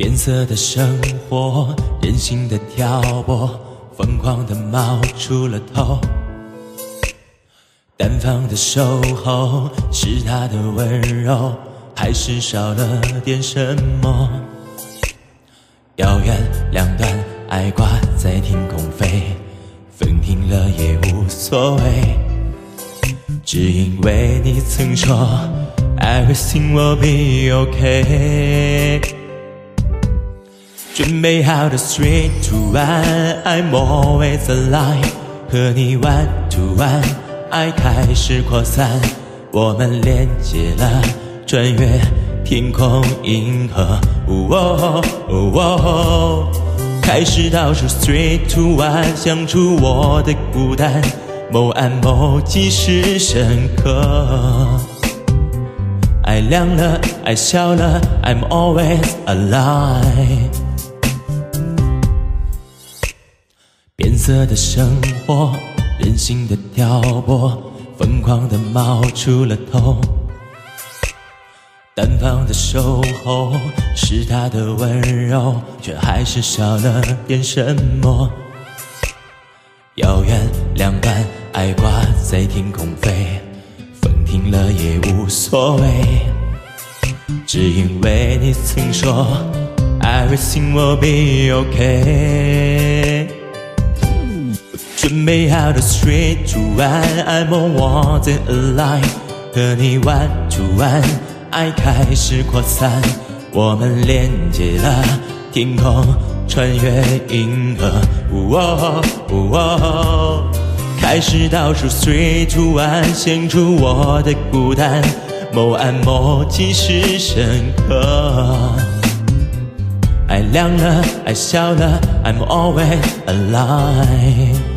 变色的生活，任性的挑拨，疯狂的冒出了头。单方的守候，是他的温柔，还是少了点什么？遥远两端，爱挂在天空飞，风停了也无所谓，只因为你曾说 Everything will be okay。准备好的 three two one，I'm always alive，和你 one to one，爱开始扩散，我们连接了，穿越天空银河，开始倒数 three two one，想出我的孤单，某暗某即是深刻，爱亮了，爱笑了，I'm always alive。变色的生活，任性的挑拨，疯狂的冒出了头。单方的守候，是他的温柔，却还是少了点什么。遥远两端，爱挂在天空飞，风停了也无所谓，只因为你曾说，Everything will be okay。准备好的 straight to one，I'm more than alive，和你 one to one，爱开始扩散，我们连接了天空，穿越银河，开始倒数 three to one，献出我的孤单，某暗某即是深刻，爱亮了，爱笑了，I'm always alive。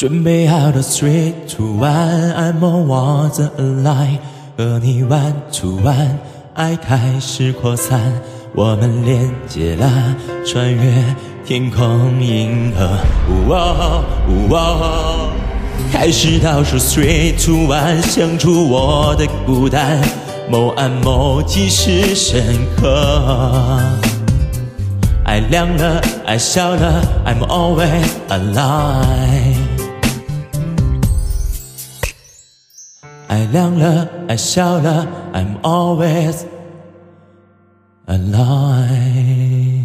准备好的 three two one，I'm more than alive，和你 one to one，爱开始扩散，我们连接了，穿越天空银河，开始倒数 three two one，想出我的孤单，某暗某即是深刻，爱亮了，爱笑了，I'm always alive。爱亮了，爱笑了，I'm always alive。